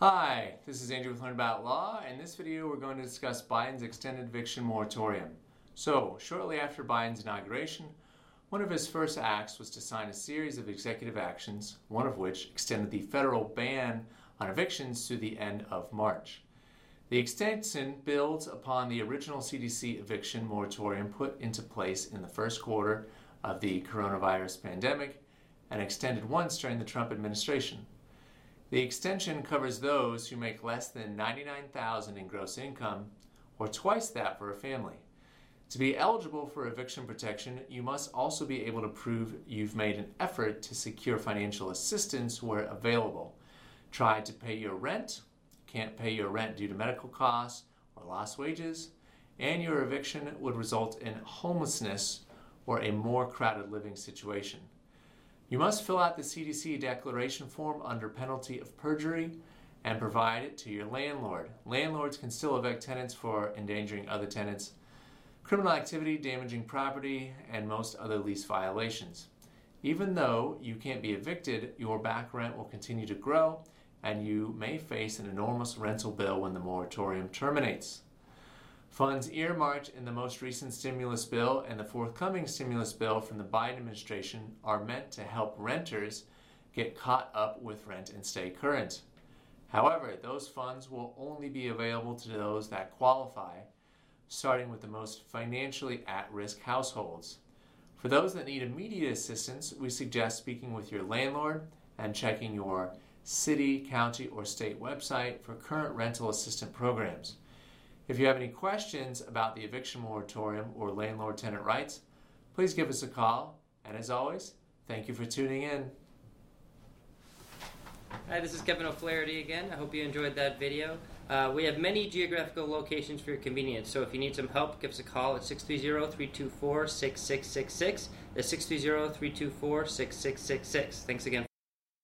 Hi, this is Andrew with Learn About Law. In this video, we're going to discuss Biden's extended eviction moratorium. So, shortly after Biden's inauguration, one of his first acts was to sign a series of executive actions, one of which extended the federal ban on evictions through the end of March. The extension builds upon the original CDC eviction moratorium put into place in the first quarter of the coronavirus pandemic and extended once during the Trump administration. The extension covers those who make less than 99,000 in gross income or twice that for a family. To be eligible for eviction protection, you must also be able to prove you've made an effort to secure financial assistance where available. Tried to pay your rent, can't pay your rent due to medical costs or lost wages, and your eviction would result in homelessness or a more crowded living situation. You must fill out the CDC declaration form under penalty of perjury and provide it to your landlord. Landlords can still evict tenants for endangering other tenants, criminal activity, damaging property, and most other lease violations. Even though you can't be evicted, your back rent will continue to grow and you may face an enormous rental bill when the moratorium terminates. Funds earmarked in the most recent stimulus bill and the forthcoming stimulus bill from the Biden administration are meant to help renters get caught up with rent and stay current. However, those funds will only be available to those that qualify, starting with the most financially at risk households. For those that need immediate assistance, we suggest speaking with your landlord and checking your city, county, or state website for current rental assistance programs. If you have any questions about the eviction moratorium or landlord tenant rights, please give us a call. And as always, thank you for tuning in. Hi, this is Kevin O'Flaherty again. I hope you enjoyed that video. Uh, we have many geographical locations for your convenience, so if you need some help, give us a call at 630-324-6666. That's 630-324-6666. Thanks again